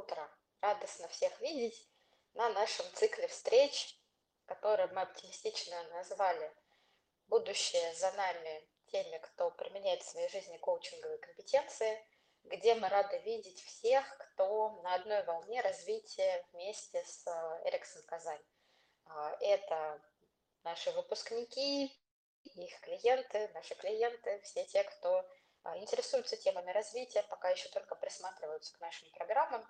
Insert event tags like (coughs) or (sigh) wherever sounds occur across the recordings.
утро! Радостно всех видеть на нашем цикле встреч, который мы оптимистично назвали «Будущее за нами» теми, кто применяет в своей жизни коучинговые компетенции, где мы рады видеть всех, кто на одной волне развития вместе с Эриксон Казань. А, это наши выпускники, их клиенты, наши клиенты, все те, кто а, интересуются темами развития, пока еще только присматриваются к нашим программам,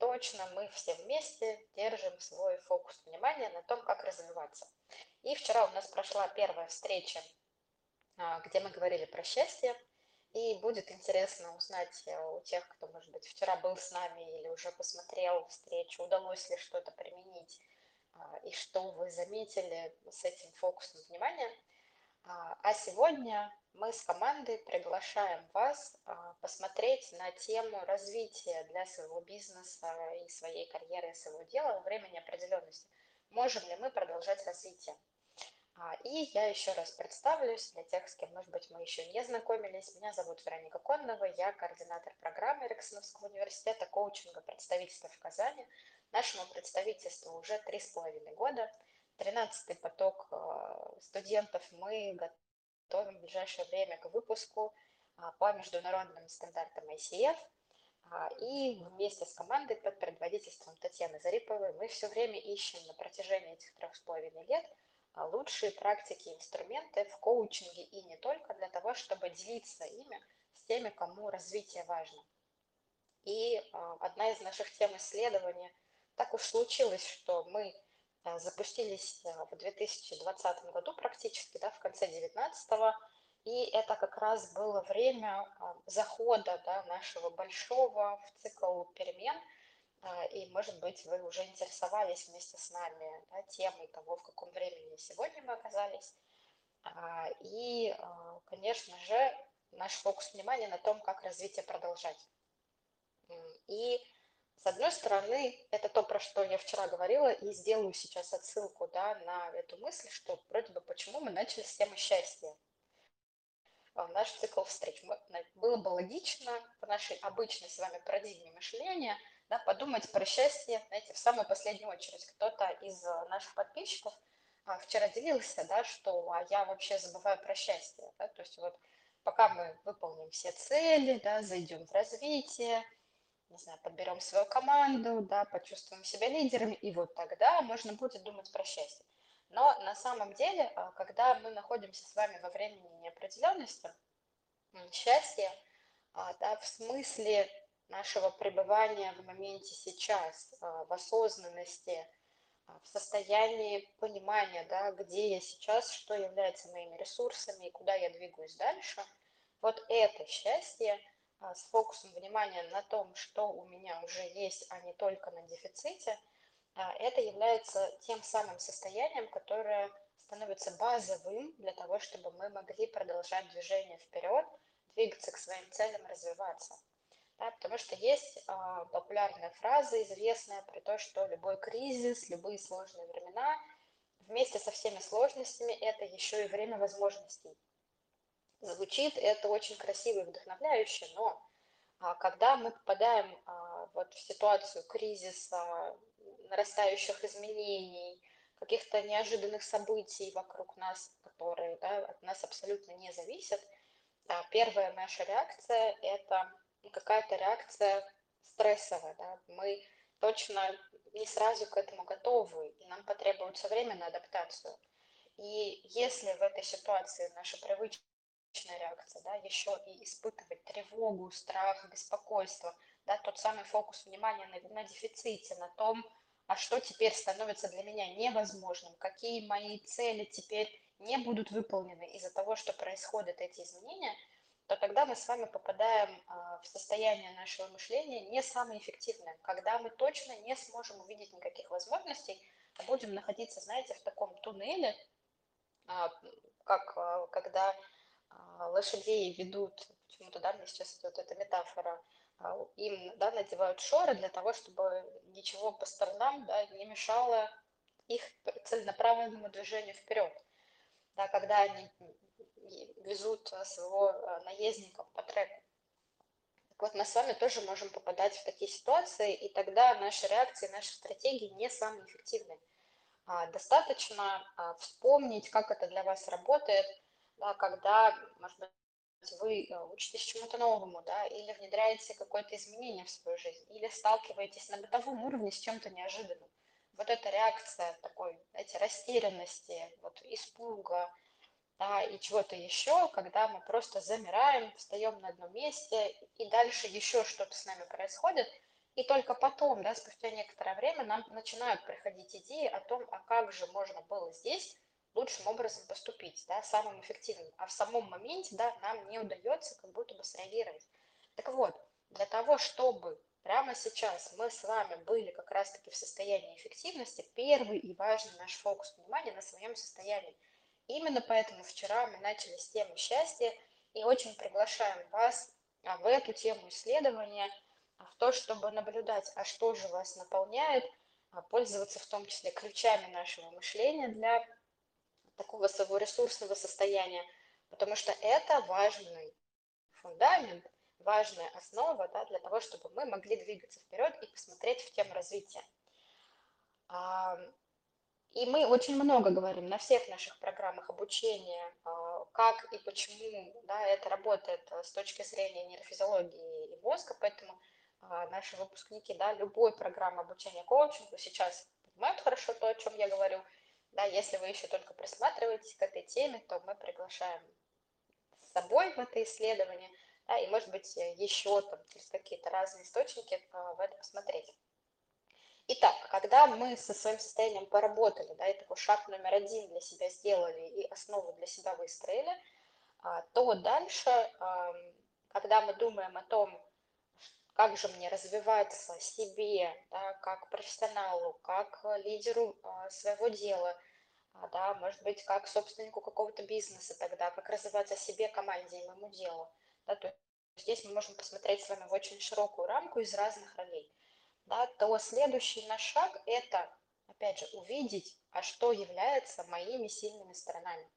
точно мы все вместе держим свой фокус внимания на том, как развиваться. И вчера у нас прошла первая встреча, а, где мы говорили про счастье, и будет интересно узнать э, у тех, кто, может быть, вчера был с нами или уже посмотрел встречу, удалось ли что-то применить, а, и что вы заметили с этим фокусом внимания. А сегодня мы с командой приглашаем вас а, посмотреть на тему развития для своего бизнеса и своей карьеры, и своего дела во время неопределенности. Можем ли мы продолжать развитие? А, и я еще раз представлюсь для тех, с кем, может быть, мы еще не знакомились. Меня зовут Вероника Коннова, я координатор программы Эриксоновского университета коучинга представительства в Казани. Нашему представительству уже три с половиной года. Тринадцатый поток а, студентов мы готовим в ближайшее время к выпуску а, по международным стандартам ICF. А, и вместе с командой под предводительством Татьяны Зариповой мы все время ищем на протяжении этих трех с половиной лет а, лучшие практики и инструменты в коучинге и не только для того, чтобы делиться ими с теми, кому развитие важно. И одна из наших тем исследования, так уж случилось, что мы Э, запустились э, в 2020 году практически, да, в конце 2019 и это как раз было время э, захода да, нашего большого в цикл перемен, и, может быть, вы уже интересовались вместе с нами да, темой того, в каком времени сегодня мы оказались. И, конечно же, наш фокус внимания на том, как развитие продолжать. И с одной стороны, это то, про что я вчера говорила, и сделаю сейчас отсылку да, на эту мысль, что вроде бы почему мы начали с темы счастья. А, наш цикл встреч. Мы, было бы логично по нашей обычной с вами парадигме мышления да, подумать про счастье, знаете, в самую последнюю очередь. Кто-то из наших подписчиков а, вчера делился, да, что а я вообще забываю про счастье. Да, то есть вот пока мы выполним все цели, да, зайдем в развитие, не знаю, подберем свою команду, да, почувствуем себя лидерами, и вот тогда можно будет думать про счастье. Но на самом деле, а, когда мы находимся с вами во времени неопределенности, счастье, а, да, в смысле нашего пребывания в моменте сейчас, а, в осознанности, в состоянии понимания, да, где я сейчас, что является моими ресурсами и куда я двигаюсь дальше, вот это счастье – с фокусом внимания на том, что у меня уже есть, а не только на дефиците, а, это является тем самым состоянием, которое становится базовым для того, чтобы мы могли продолжать движение вперед, двигаться к своим целям, развиваться. Да, потому что есть а, популярная фраза, известная про то, что любой кризис, любые сложные времена, вместе со всеми сложностями, это еще и время возможностей. Звучит это очень красиво и вдохновляюще, но а, когда мы попадаем а, вот в ситуацию кризиса, нарастающих изменений, каких-то неожиданных событий вокруг нас, которые да, от нас абсолютно не зависят, а, первая наша реакция – это какая-то реакция стрессовая. Да? Мы точно не сразу к этому готовы, и нам потребуется время на адаптацию. И если в этой ситуации наша привычка личная реакция, да, еще и испытывать тревогу, страх, беспокойство, да, тот самый фокус внимания на, на дефиците, на том, а что теперь становится для меня невозможным, какие мои цели теперь не будут выполнены из-за того, что происходят эти изменения, то тогда мы с вами попадаем а, в состояние нашего мышления не самое эффективное, когда мы точно не сможем увидеть никаких возможностей, а будем находиться, знаете, в таком туннеле, а, как а, когда лошадей ведут, почему-то, да, мне сейчас идет эта метафора, а, им, да, надевают шоры для того, чтобы ничего по сторонам, да, не мешало их целенаправленному движению вперед. Да, когда они везут своего а, наездника по треку. вот мы с вами тоже можем попадать в такие ситуации, и тогда наши реакции, наши стратегии не самые эффективные. А, достаточно а, вспомнить, как это для вас работает, да, когда, может быть, вы э, учитесь чему-то новому, да, или внедряете какое-то изменение в свою жизнь, или сталкиваетесь на бытовом уровне с чем-то неожиданным. Вот эта реакция такой, знаете, растерянности, вот испуга, да, и чего-то еще, когда мы просто замираем, встаем на одном месте, и дальше еще что-то с нами происходит, и только потом, да, спустя некоторое время нам начинают приходить идеи о том, а как же можно было здесь лучшим образом поступить, да, самым эффективным. А в самом моменте, да, нам не удается как будто бы среагировать. Так вот, для того, чтобы прямо сейчас мы с вами были как раз-таки в состоянии эффективности, первый и важный наш фокус внимания на своем состоянии. Именно поэтому вчера мы начали с темы счастья и очень приглашаем вас а, в эту тему исследования, а, в то, чтобы наблюдать, а что же вас наполняет, а, пользоваться в том числе ключами нашего мышления для такого своего ресурсного состояния, потому что это важный фундамент, важная основа да, для того, чтобы мы могли двигаться вперед и посмотреть в тему развития. И мы очень много говорим на всех наших программах обучения, а, как и почему да, это работает э, с точки зрения нейрофизиологии и мозга, поэтому а, наши выпускники да, любой программы обучения коучингу сейчас понимают хорошо то, о чем я говорю, да, если вы еще только присматриваетесь к этой теме, то мы приглашаем с собой в это исследование, да, и, может быть, еще там через какие-то разные источники а, в это посмотреть. Итак, когда мы со своим состоянием поработали, да, и такой шаг номер один для себя сделали и основу для себя выстроили, а, то дальше, когда мы думаем о том, как же мне развиваться себе, да, как профессионалу, как лидеру а, своего дела, а, да, может быть, как собственнику какого-то бизнеса тогда, как развиваться себе, команде и моему делу. Да, то здесь мы можем посмотреть с вами в очень широкую рамку из разных ролей. Да, то следующий наш шаг – это, опять же, увидеть, а что является моими сильными сторонами.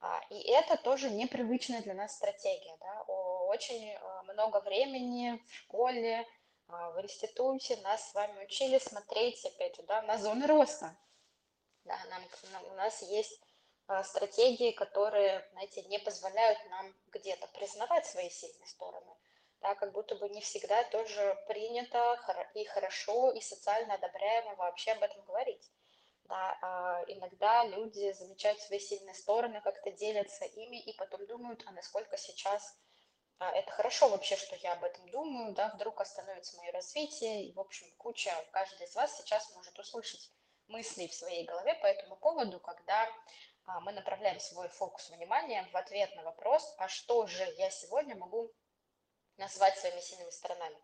А, и это тоже непривычная для нас стратегия. Да? Очень э, много времени в школе, а, в институте нас с вами учили смотреть, опять же, да, на зоны роста. Да, нам, у нас есть а, стратегии, которые, знаете, не позволяют нам где-то признавать свои сильные стороны. Да, как будто бы не всегда тоже принято и хорошо, и социально одобряемо вообще об этом говорить. Да, а, иногда люди замечают свои сильные стороны, как-то делятся ими и потом думают, а насколько сейчас это хорошо вообще, что я об этом думаю, да, вдруг остановится мое развитие, и, в общем, куча, каждый из вас сейчас может услышать мысли в своей голове по этому поводу, когда а, мы направляем свой фокус внимания в ответ на вопрос, а что же я сегодня могу назвать своими сильными сторонами.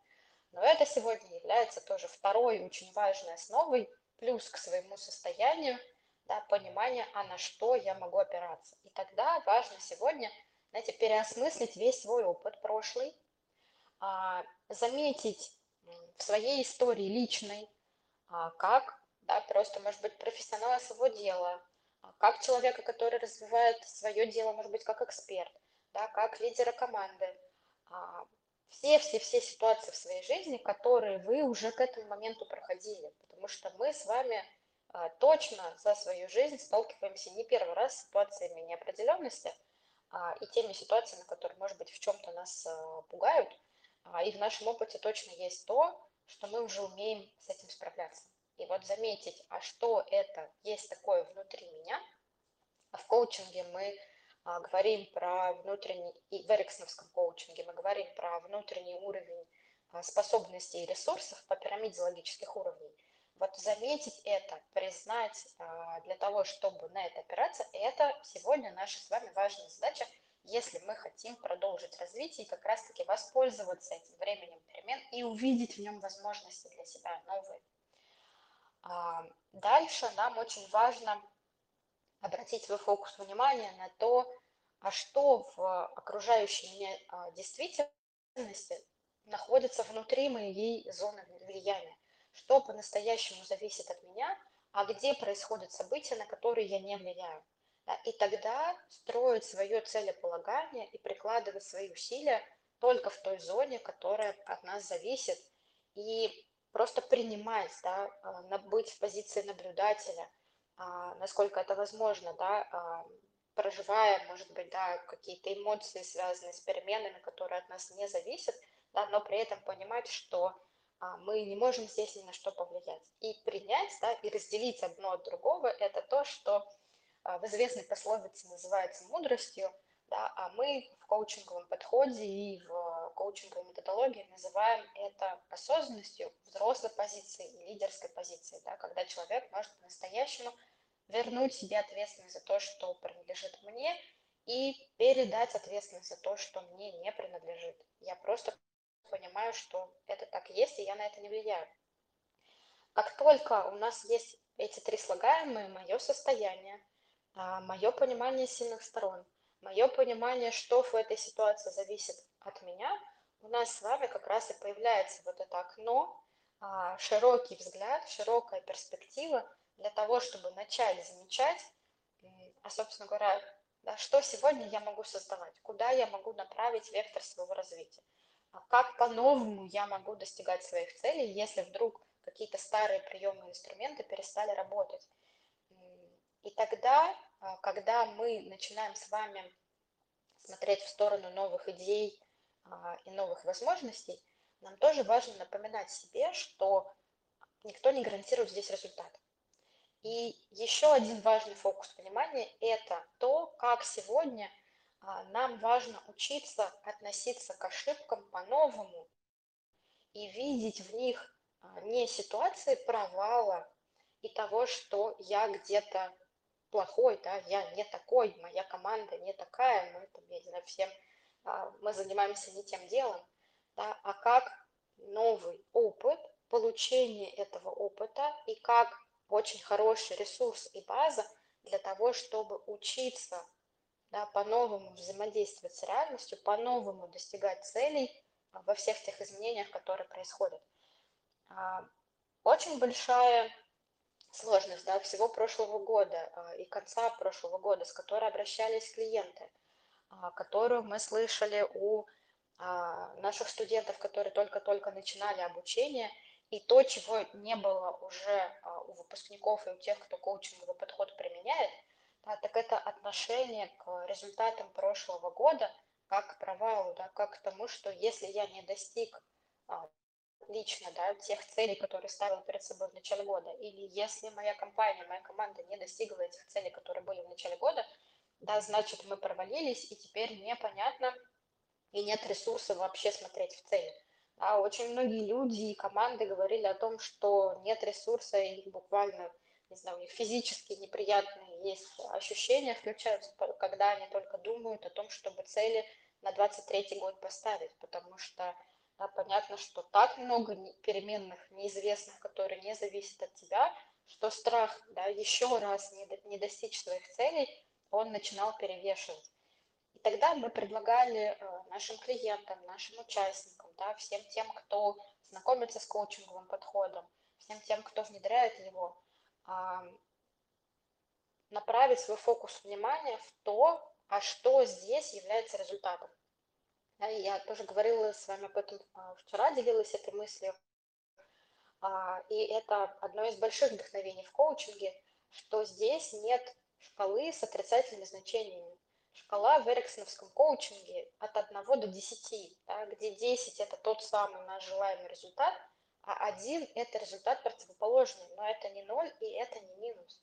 Но это сегодня является тоже второй очень важной основой плюс к своему состоянию, да, понимание, а на что я могу опираться. И тогда важно сегодня, знаете, переосмыслить весь свой опыт прошлый, а, заметить в своей истории личной, а, как, да, просто, может быть, профессионала своего дела, а, как человека, который развивает свое дело, может быть, как эксперт, да, как лидера команды, все-все-все ситуации в своей жизни, которые вы уже к этому моменту проходили. Потому что мы с вами точно за свою жизнь сталкиваемся не первый раз с ситуациями неопределенности и теми ситуациями, которые, может быть, в чем-то нас а, пугают. А, и в нашем опыте точно есть то, что мы уже умеем с этим справляться. И вот заметить, а что это есть такое внутри меня. А в коучинге мы а, говорим про внутренний, и в эриксоновском коучинге мы говорим про внутренний уровень а, способностей и ресурсов по пирамиде логических уровней. Вот заметить это, признать а, для того, чтобы на это опираться, это сегодня наша с вами важная задача, если мы хотим продолжить развитие и как раз-таки воспользоваться этим временем перемен и увидеть в нем возможности для себя новые. Дальше нам очень важно обратить свой фокус внимания на то, а что в окружающей меня а, действительности находится внутри моей зоны влияния, что по-настоящему зависит от меня, а где происходят события, на которые я не влияю. И тогда строить свое целеполагание и прикладывать свои усилия только в той зоне, которая от нас зависит, и просто принимать, да, а, быть в позиции наблюдателя, а, насколько это возможно, да, а, проживая, может быть, да, какие-то эмоции, связанные с переменами, которые от нас не зависят, да, но при этом понимать, что мы не можем здесь ни на что повлиять. И принять, да, и разделить одно от другого, это то, что в известной пословице называется мудростью, да, а мы в коучинговом подходе и в коучинговой методологии называем это осознанностью взрослой позиции и лидерской позиции, да, когда человек может по-настоящему вернуть себе ответственность за то, что принадлежит мне, и передать ответственность за то, что мне не принадлежит. Я просто понимаю, что это так есть, и я на это не влияю. Как только у нас есть эти три слагаемые, мое состояние, а, мое понимание сильных сторон – мое понимание, что в этой ситуации зависит от меня, у нас с вами как раз и появляется вот это окно, а, широкий взгляд, широкая перспектива для того, чтобы начать замечать, а, собственно говоря, что сегодня я могу создавать, куда я могу направить вектор своего развития, как по-новому я могу достигать своих целей, если вдруг какие-то старые приемы и инструменты перестали работать. И тогда а, когда мы начинаем с вами смотреть в сторону новых идей а, и новых возможностей, нам тоже важно напоминать себе, что никто не гарантирует здесь результат. И еще один важный фокус внимания – это то, как сегодня а, нам важно учиться относиться к ошибкам по-новому и видеть в них не ситуации провала и того, что я где-то плохой, да, я не такой, моя команда не такая, мы, там, я не знаю, всем, а, мы занимаемся не тем делом, да, а как новый опыт, получение этого опыта и как очень хороший ресурс и база для того, чтобы учиться да, по-новому взаимодействовать с реальностью, по-новому достигать целей а, во всех тех изменениях, которые происходят. А, очень большая сложность да, всего прошлого года а, и конца прошлого года, с которой обращались клиенты, которую мы слышали у наших студентов, которые только-только начинали обучение, и то, чего не было уже у выпускников и у тех, кто коучинговый подход применяет, так это отношение к результатам прошлого года как к провалу, да, как к тому, что если я не достиг лично, да, тех целей, которые ставил перед собой в начале года, или если моя компания, моя команда не достигла этих целей, которые были в начале года, да, значит, мы провалились, и теперь непонятно, и нет ресурса вообще смотреть в цели. Да, очень многие люди и команды говорили о том, что нет ресурса, и буквально, не знаю, у них физически неприятные есть ощущения, включаются, когда они только думают о том, чтобы цели на 23 год поставить, потому что да, понятно, что так много переменных, неизвестных, которые не зависят от тебя, что страх да, еще раз не, не достичь своих целей, он начинал перевешивать. И тогда мы предлагали э, нашим клиентам, нашим участникам, да, всем тем, кто знакомится с коучинговым подходом, всем тем, кто внедряет его, направить свой фокус внимания в то, а что здесь является результатом. Я тоже говорила с вами об этом а, вчера, делилась этой мыслью. А, и это одно из больших вдохновений в коучинге, что здесь нет шкалы с отрицательными значениями. Шкала в эриксоновском коучинге от 1 до 10, да, где 10 – это тот самый наш желаемый результат, а 1 – это результат противоположный, но это не 0 и это не минус.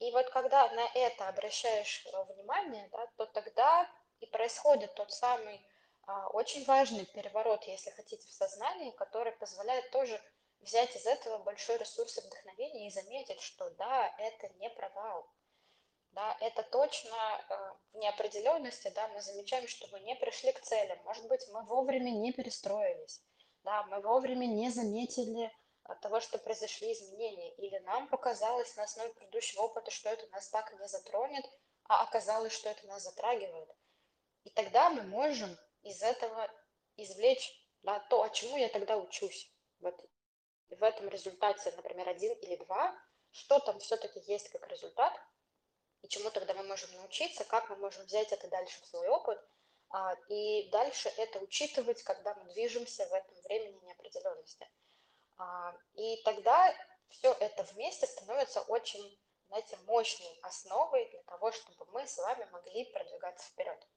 И вот когда на это обращаешь э, внимание, да, то тогда и происходит тот самый а, очень важный переворот, если хотите, в сознании, который позволяет тоже взять из этого большой ресурс и вдохновения и заметить, что да, это не провал. Да, это точно в неопределенности, да, мы замечаем, что мы не пришли к целям. Может быть, мы вовремя не перестроились, да, мы вовремя не заметили того, что произошли изменения, или нам показалось на основе предыдущего опыта, что это нас так не затронет, а оказалось, что это нас затрагивает. И тогда мы можем из этого извлечь да, то, а чему я тогда учусь. Вот в этом результате, например, один или два, что там все-таки есть как результат, и чему тогда мы можем научиться, как мы можем взять это дальше в свой опыт, а, и дальше это учитывать, когда мы движемся в этом времени неопределенности. А, и тогда все это вместе становится очень, знаете, мощной основой для того, чтобы мы с вами могли продвигаться вперед.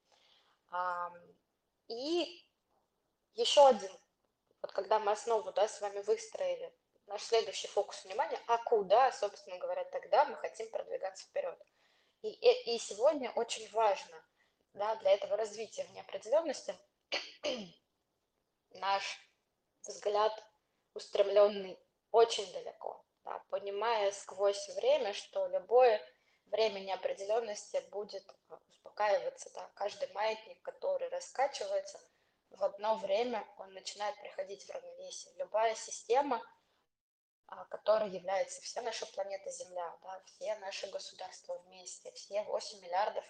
И еще один, вот когда мы основу да, с вами выстроили, наш следующий фокус внимания, а куда, собственно говоря, тогда мы хотим продвигаться вперед. И, и, и сегодня очень важно да, для этого развития в неопределенности (clears throat) наш взгляд устремленный очень далеко, да, понимая сквозь время, что любое время неопределенности будет а, успокаиваться. Да. Каждый маятник, который раскачивается, в одно время он начинает приходить в равновесие. Любая система, а, которая является вся наша планета Земля, да, все наши государства вместе, все 8 миллиардов,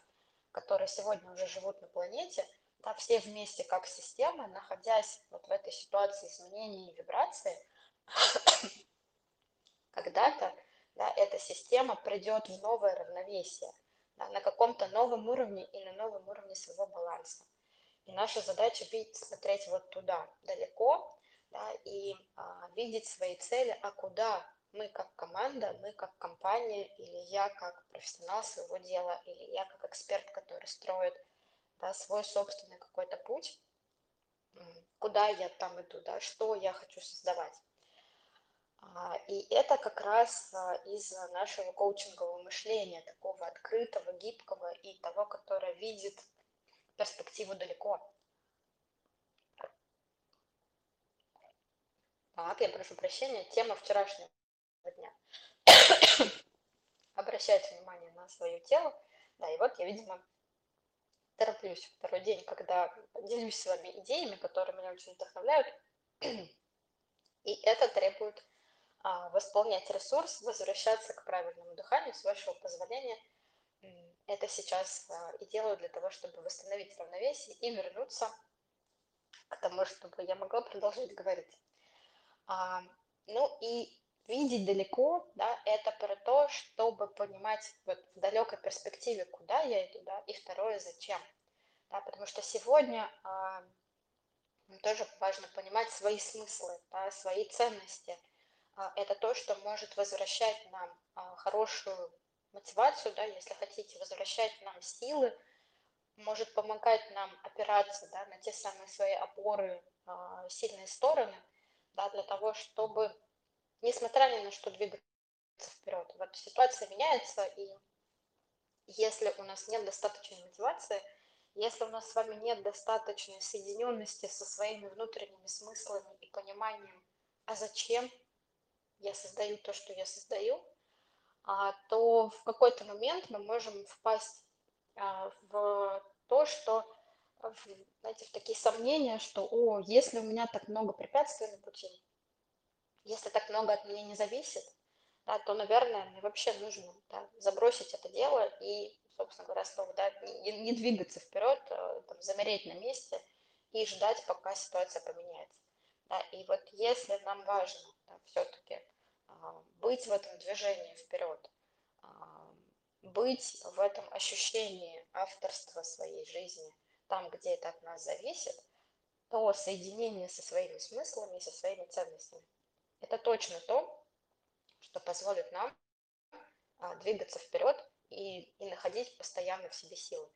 которые сегодня уже живут на планете, да, все вместе как система, находясь вот в этой ситуации изменений и вибрации, (coughs) когда-то да, эта система придет в новое равновесие, да, на каком-то новом уровне и на новом уровне своего баланса. И наша задача видеть, смотреть вот туда, далеко, да, и а, видеть свои цели, а куда мы как команда, мы как компания, или я как профессионал своего дела, или я как эксперт, который строит свой собственный какой-то путь, куда я там иду, да, что я хочу создавать. А, и это как раз а, из нашего коучингового мышления, такого открытого, гибкого и того, которое видит перспективу далеко. Так, я прошу прощения, тема вчерашнего дня. (coughs) Обращать внимание на свое тело. Да, и вот я, видимо, тороплюсь второй день, когда делюсь с вами идеями, которые меня очень вдохновляют. И это требует а, восполнять ресурс, возвращаться к правильному дыханию, с вашего позволения. Это сейчас а, и делаю для того, чтобы восстановить равновесие и вернуться к тому, чтобы я могла продолжать говорить. А, ну и видеть далеко, да, это про то, чтобы понимать вот в далекой перспективе, куда я иду, да, и второе, зачем. Да, потому что сегодня а, тоже важно понимать свои смыслы, да, свои ценности – а, это то, что может возвращать нам а, хорошую мотивацию, да, если хотите, возвращать нам силы, может помогать нам опираться да, на те самые свои опоры, сильные стороны, да, для того, чтобы, несмотря ни на что, двигаться вперед. Вот ситуация меняется, и если у нас нет достаточной мотивации, если у нас с вами нет достаточной соединенности со своими внутренними смыслами и пониманием, а зачем я создаю то, что я создаю, а, то в какой-то момент мы можем впасть а, в то, что, знаете, в такие сомнения, что, о, если у меня так много препятствий на пути, если так много от меня не зависит, да, то, наверное, мне вообще нужно да, забросить это дело и, собственно говоря, снова да, не, не двигаться вперед, а, там, замереть на месте и ждать, пока ситуация поменяется. Да, и вот если нам важно да, все-таки быть в этом движении вперед, быть в этом ощущении авторства своей жизни, там, где это от нас зависит, то соединение со своими смыслами, со своими ценностями. Это точно то, что позволит нам а, двигаться вперед находить постоянно в себе силы.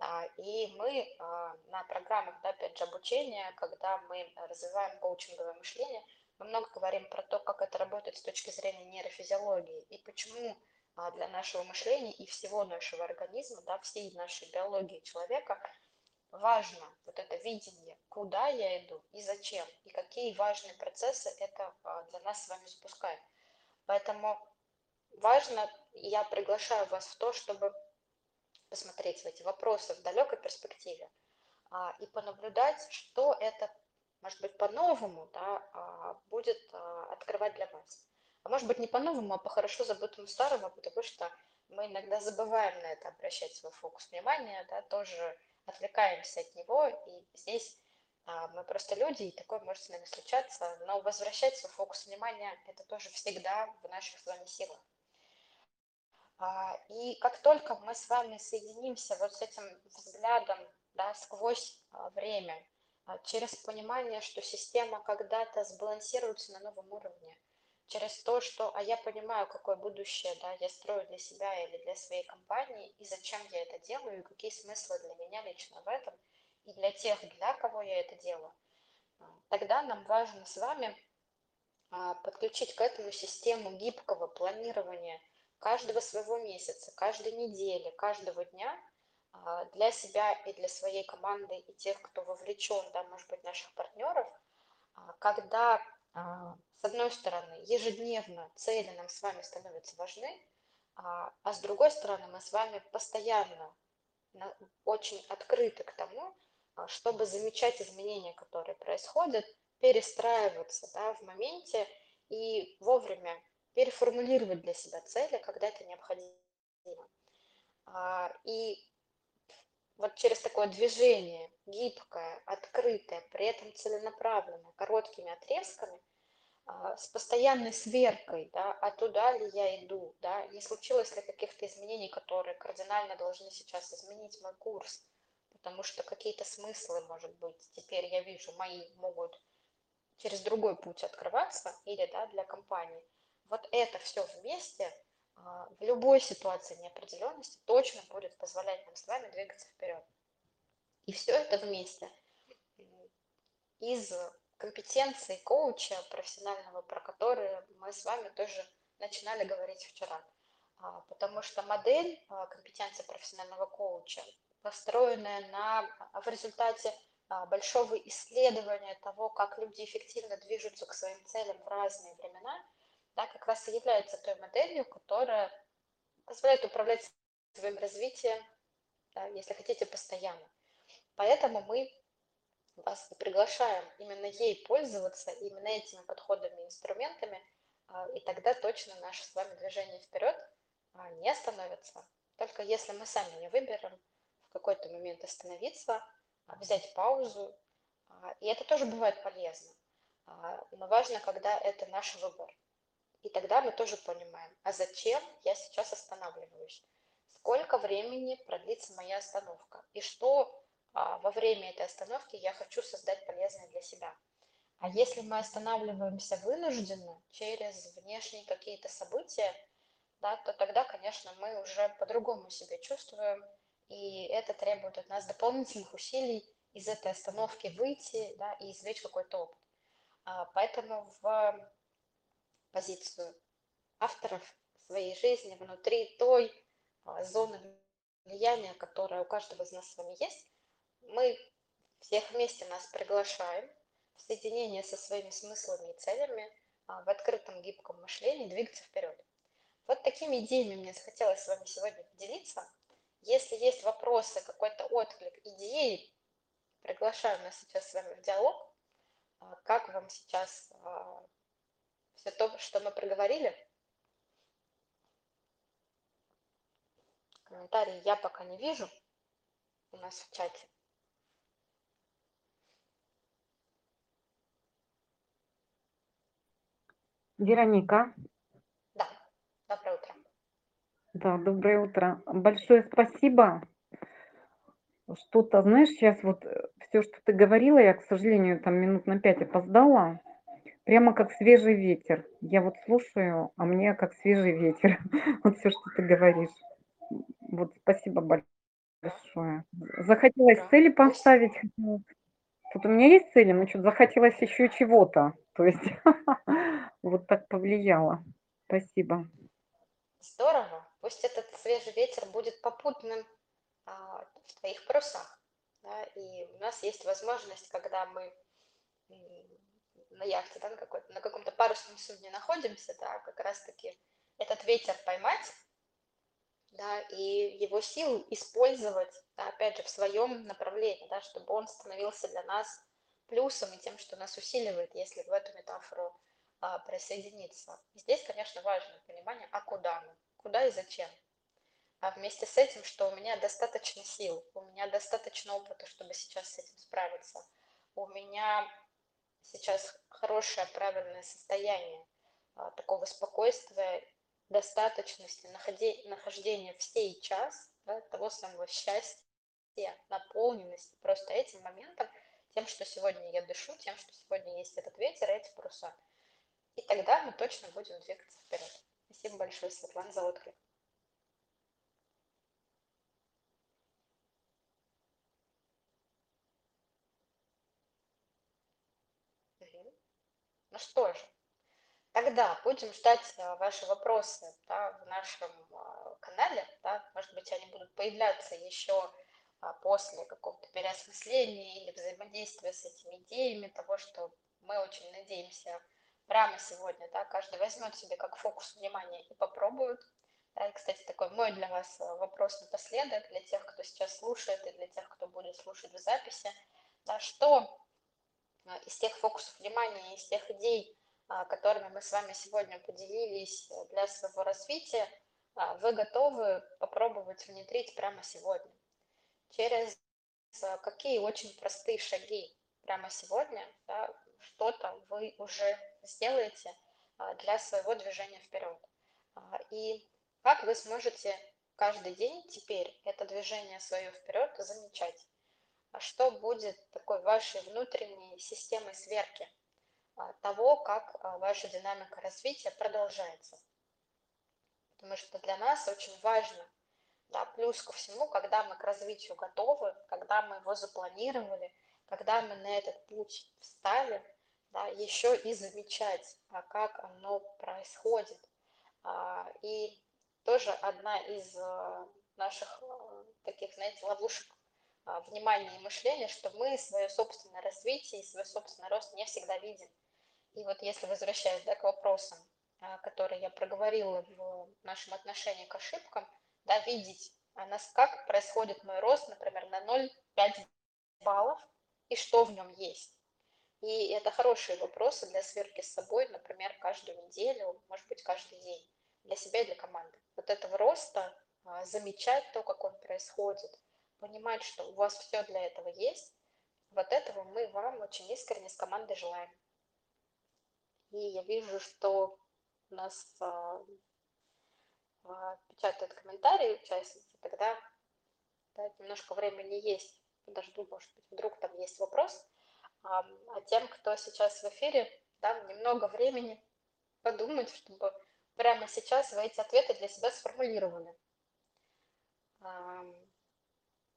А, и мы а, на программах, да, опять же, обучения, когда мы развиваем коучинговое мышление, мы много говорим про то, как это работает с точки зрения нейрофизиологии и почему а, для нашего мышления и всего нашего организма, да, всей нашей биологии человека важно вот это видение, куда я иду и зачем, и какие важные процессы это для нас с вами запускает. Поэтому важно, я приглашаю вас в то, чтобы посмотреть в эти вопросы в далекой перспективе а, и понаблюдать, что это может быть, по-новому да, а, будет а, открывать для вас. А может быть, не по-новому, а по хорошо забытому старому, потому что мы иногда забываем на это обращать свой фокус внимания, да, тоже отвлекаемся от него, и здесь мы просто люди, и такое может с нами случаться, но возвращать свой фокус внимания – это тоже всегда в наших с вами силах. И как только мы с вами соединимся вот с этим взглядом да, сквозь а, время, а, через понимание, что система когда-то сбалансируется на новом уровне, через то, что, а я понимаю, какое будущее, да, я строю для себя или для своей компании, и зачем я это делаю, и какие смыслы для меня лично в этом, и для тех, для кого я это делаю, а, тогда нам важно с вами а, подключить к этому систему гибкого планирования каждого своего месяца, каждой недели, каждого дня а, для себя и для своей команды и тех, кто вовлечен, да, может быть, наших партнеров, а, когда, с одной стороны, ежедневно цели нам с вами становятся важны, а с другой стороны, мы с вами постоянно очень открыты к тому, чтобы замечать изменения, которые происходят, перестраиваться да, в моменте и вовремя переформулировать для себя цели, когда это необходимо. А, и вот через такое движение, гибкое, открытое, при этом целенаправленное, короткими отрезками, а, с постоянной сверкой, да, а туда ли я иду, да, не случилось ли каких-то изменений, которые кардинально должны сейчас изменить мой курс, потому что какие-то смыслы, может быть, теперь я вижу, мои могут через другой путь открываться или да, для компании. Вот это все вместе а, в любой ситуации неопределенности точно будет позволять нам с вами двигаться вперед. И все это вместе из компетенции коуча профессионального, про которые мы с вами тоже начинали говорить вчера. А, потому что модель а, компетенции профессионального коуча, построенная на, в результате большого исследования того, как люди эффективно движутся к своим целям в разные времена, да, как раз и является той моделью, которая позволяет управлять своим развитием, да, если хотите, постоянно. Поэтому мы вас приглашаем именно ей пользоваться, именно этими подходами инструментами, а, и тогда точно наше с вами движение вперед а, не остановится. Только если мы сами не выберем в какой-то момент остановиться, взять паузу. А, и это тоже бывает полезно. А, но важно, когда это наш выбор. И тогда мы тоже понимаем, а зачем я сейчас останавливаюсь? Сколько времени продлится моя остановка? И что а, во время этой остановки я хочу создать полезное для себя? А если мы останавливаемся вынужденно через внешние какие-то события, да, то тогда, конечно, мы уже по-другому себя чувствуем, и это требует от нас дополнительных усилий из этой остановки выйти да, и извлечь какой-то опыт. А, поэтому в позицию авторов своей жизни внутри той а, зоны влияния, которая у каждого из нас с вами есть, мы всех вместе нас приглашаем в соединение со своими смыслами и целями а, в открытом гибком мышлении двигаться вперед. Вот такими идеями мне захотелось с вами сегодня поделиться. Если есть вопросы, какой-то отклик, идеи, приглашаю нас сейчас с вами в диалог. А, как вам сейчас все то, что мы проговорили? Комментарии я пока не вижу у нас в чате. Вероника. Да, доброе утро. Да, доброе утро. Большое спасибо. Что-то, знаешь, сейчас вот э, все, что ты говорила, я, к сожалению, там минут на пять опоздала. Прямо как свежий ветер. Я вот слушаю, а мне как свежий ветер. (laughs) Вот все, что ты говоришь. Вот спасибо большое. Захотелось цели поставить. Тут у меня есть цели, но что-то захотелось еще чего-то. То есть (laughs) вот так повлияло. Спасибо. здорово. Пусть этот свежий ветер будет попутным а, в твоих парусах. Да? И у нас есть возможность, когда мы на яхте, да, на, какой-то, на каком-то парусном судне находимся, да, как раз-таки этот ветер поймать, да, и его силу использовать, да, опять же, в своем направлении, да, чтобы он становился для нас плюсом и тем, что нас усиливает, если в эту метафору а, присоединиться. И здесь, конечно, важно понимание, а куда мы, куда и зачем а вместе с этим, что у меня достаточно сил, у меня достаточно опыта, чтобы сейчас с этим справиться. У меня сейчас хорошее, правильное состояние а, такого спокойствия, достаточности, нахождения в сей час, да, того самого счастья, наполненности просто этим моментом, тем, что сегодня я дышу, тем, что сегодня есть этот ветер, эти паруса. И тогда мы точно будем двигаться вперед. Спасибо большое, Светлана, за отклик. Ну что же, тогда будем ждать э, ваши вопросы да, в нашем э, канале. Да. Может быть, они будут появляться еще а, после какого-то переосмысления или взаимодействия с этими идеями, того, что мы очень надеемся прямо сегодня, да, каждый возьмет себе как фокус внимания и попробует. Да, и, кстати, такой мой для вас э, вопрос напоследок, для тех, кто сейчас слушает, и для тех, кто будет слушать в записи, да, что из тех фокусов внимания, из тех идей, а, которыми мы с вами сегодня поделились э, для своего развития, а, вы готовы попробовать внедрить прямо сегодня. Через какие очень простые шаги прямо сегодня да, что-то вы уже сделаете для своего движения вперед. И как вы сможете каждый день теперь это движение свое вперед замечать. А что будет такой вашей внутренней системой сверки а, того, как а, ваша динамика развития продолжается. Потому что для нас очень важно, да, плюс ко всему, когда мы к развитию готовы, когда мы его запланировали, когда мы на этот путь встали, да, еще и замечать, как оно происходит. И тоже одна из наших таких, знаете, ловушек а, внимание и мышление, что мы свое собственное развитие и свой собственный рост не всегда видим. И вот если возвращаясь да, к вопросам, а, которые я проговорила в нашем отношении к ошибкам, да, видеть, а нас, как происходит мой рост, например, на 0,5 баллов, и что в нем есть. И это хорошие вопросы для сверки с собой, например, каждую неделю, может быть, каждый день, для себя и для команды. Вот этого роста, замечать то, как он происходит, понимать, что у вас все для этого есть, вот этого мы вам очень искренне с командой желаем. И я вижу, что у нас а, а, печатают комментарии участницы, тогда да, немножко времени есть. Подожду, может быть, вдруг там есть вопрос. А, а тем, кто сейчас в эфире, да, немного времени подумать, чтобы прямо сейчас вы эти ответы для себя сформулировали.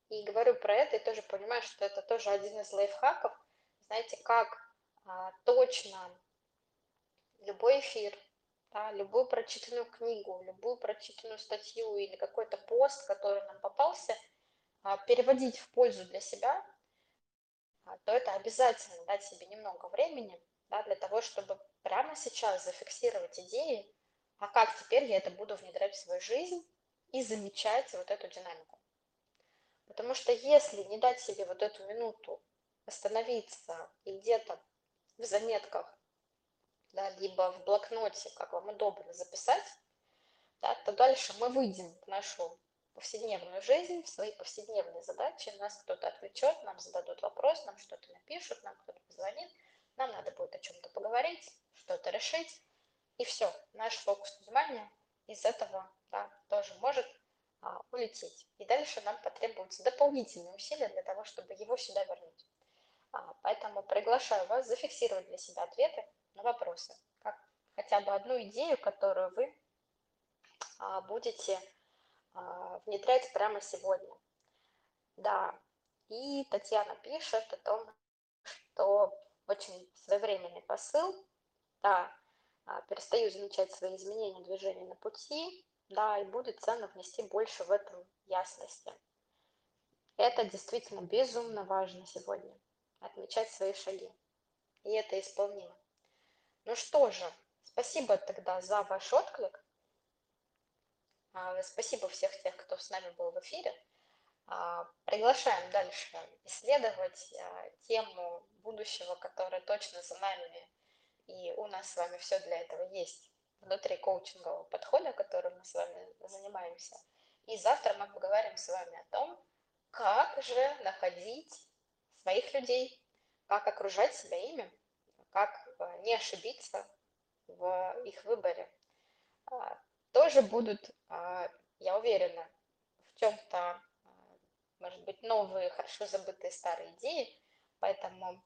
И говорю про это и тоже понимаю, что это тоже один из лайфхаков. Знаете, как а, точно любой эфир, да, любую прочитанную книгу, любую прочитанную статью или какой-то пост, который нам попался, а, переводить в пользу для себя, а, то это обязательно дать себе немного времени да, для того, чтобы прямо сейчас зафиксировать идеи, а как теперь я это буду внедрять в свою жизнь и замечать вот эту динамику. Потому что если не дать себе вот эту минуту остановиться и где-то в заметках, да, либо в блокноте, как вам удобно записать, да, то дальше мы выйдем в нашу повседневную жизнь, в свои повседневные задачи, нас кто-то отвлечет, нам зададут вопрос, нам что-то напишут, нам кто-то позвонит, нам надо будет о чем-то поговорить, что-то решить, и все, наш фокус внимания из этого да, тоже может улететь. И дальше нам потребуются дополнительные усилия для того, чтобы его сюда вернуть. А, поэтому приглашаю вас зафиксировать для себя ответы на вопросы, как хотя бы одну идею, которую вы а, будете внедрять прямо сегодня. Да, и Татьяна пишет о том, что очень своевременный посыл, да, перестаю замечать свои изменения движения на пути, да, и будет ценно внести больше в этом ясности. Это действительно безумно важно сегодня, отмечать свои шаги. И это исполнимо. Ну что же, спасибо тогда за ваш отклик. А, спасибо всех тех, кто с нами был в эфире. А, приглашаем дальше исследовать а, тему будущего, которая точно за нами, и у нас с вами все для этого есть внутри коучингового подхода, которым мы с вами занимаемся. И завтра мы поговорим с вами о том, как же находить своих людей, как окружать себя ими, как э, не ошибиться в их выборе. А, тоже будут, а, я уверена, в чем-то а, может быть, новые, хорошо забытые старые идеи. Поэтому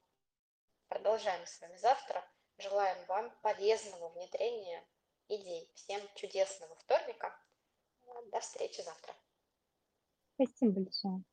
продолжаем с вами завтра. Желаем вам полезного внедрения идей. Всем чудесного вторника. До встречи завтра. Спасибо большое.